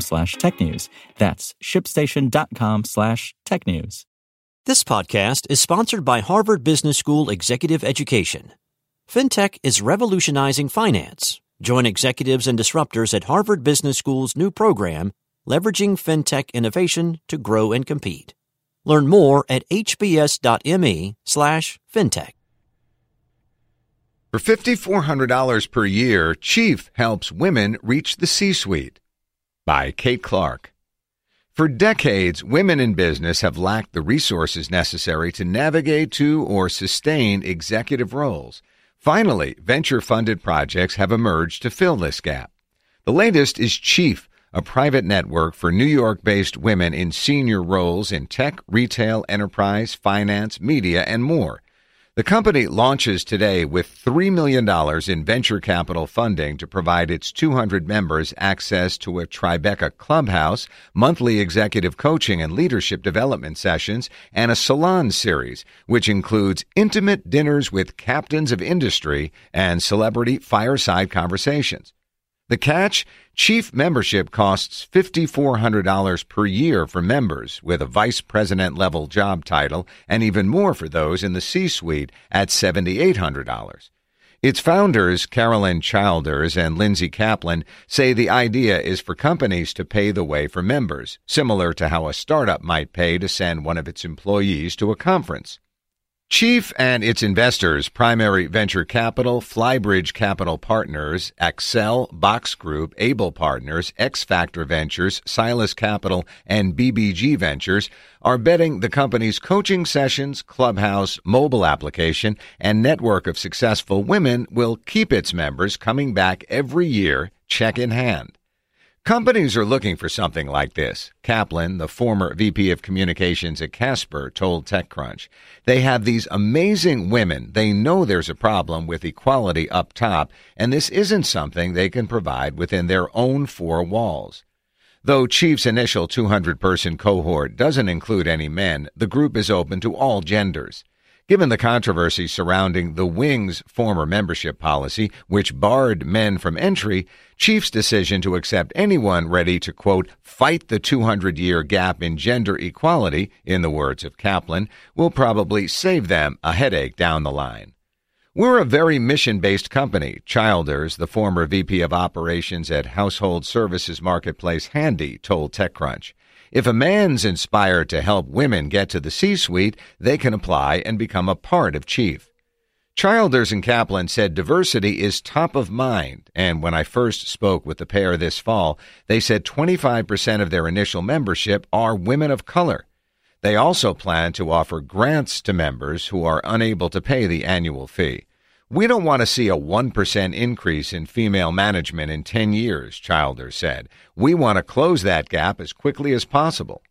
slash technews. That's shipstation.com slash technews. This podcast is sponsored by Harvard Business School Executive Education. FinTech is revolutionizing finance. Join executives and disruptors at Harvard Business School's new program, Leveraging FinTech Innovation to Grow and Compete. Learn more at hbs.me slash fintech. For $5,400 per year, Chief helps women reach the C suite. By Kate Clark. For decades, women in business have lacked the resources necessary to navigate to or sustain executive roles. Finally, venture funded projects have emerged to fill this gap. The latest is Chief, a private network for New York based women in senior roles in tech, retail, enterprise, finance, media, and more. The company launches today with $3 million in venture capital funding to provide its 200 members access to a Tribeca clubhouse, monthly executive coaching and leadership development sessions, and a salon series, which includes intimate dinners with captains of industry and celebrity fireside conversations. The catch? Chief membership costs $5,400 per year for members with a vice president level job title and even more for those in the C suite at $7,800. Its founders, Carolyn Childers and Lindsay Kaplan, say the idea is for companies to pay the way for members, similar to how a startup might pay to send one of its employees to a conference. Chief and its investors, Primary Venture Capital, Flybridge Capital Partners, Accel, Box Group, Able Partners, X Factor Ventures, Silas Capital, and BBG Ventures, are betting the company's coaching sessions, clubhouse, mobile application, and network of successful women will keep its members coming back every year, check in hand. Companies are looking for something like this. Kaplan, the former VP of Communications at Casper, told TechCrunch. They have these amazing women. They know there's a problem with equality up top, and this isn't something they can provide within their own four walls. Though Chief's initial 200 person cohort doesn't include any men, the group is open to all genders. Given the controversy surrounding the Wing's former membership policy, which barred men from entry, Chief's decision to accept anyone ready to, quote, fight the 200 year gap in gender equality, in the words of Kaplan, will probably save them a headache down the line. We're a very mission based company, Childers, the former VP of Operations at Household Services Marketplace Handy, told TechCrunch. If a man's inspired to help women get to the C suite, they can apply and become a part of Chief. Childers and Kaplan said diversity is top of mind, and when I first spoke with the pair this fall, they said 25% of their initial membership are women of color. They also plan to offer grants to members who are unable to pay the annual fee. We don't want to see a 1% increase in female management in 10 years, Childers said. We want to close that gap as quickly as possible.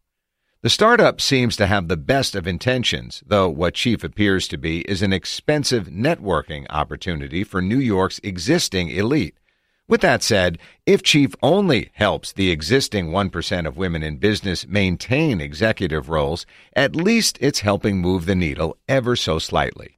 The startup seems to have the best of intentions, though what Chief appears to be is an expensive networking opportunity for New York's existing elite. With that said, if Chief only helps the existing 1% of women in business maintain executive roles, at least it's helping move the needle ever so slightly.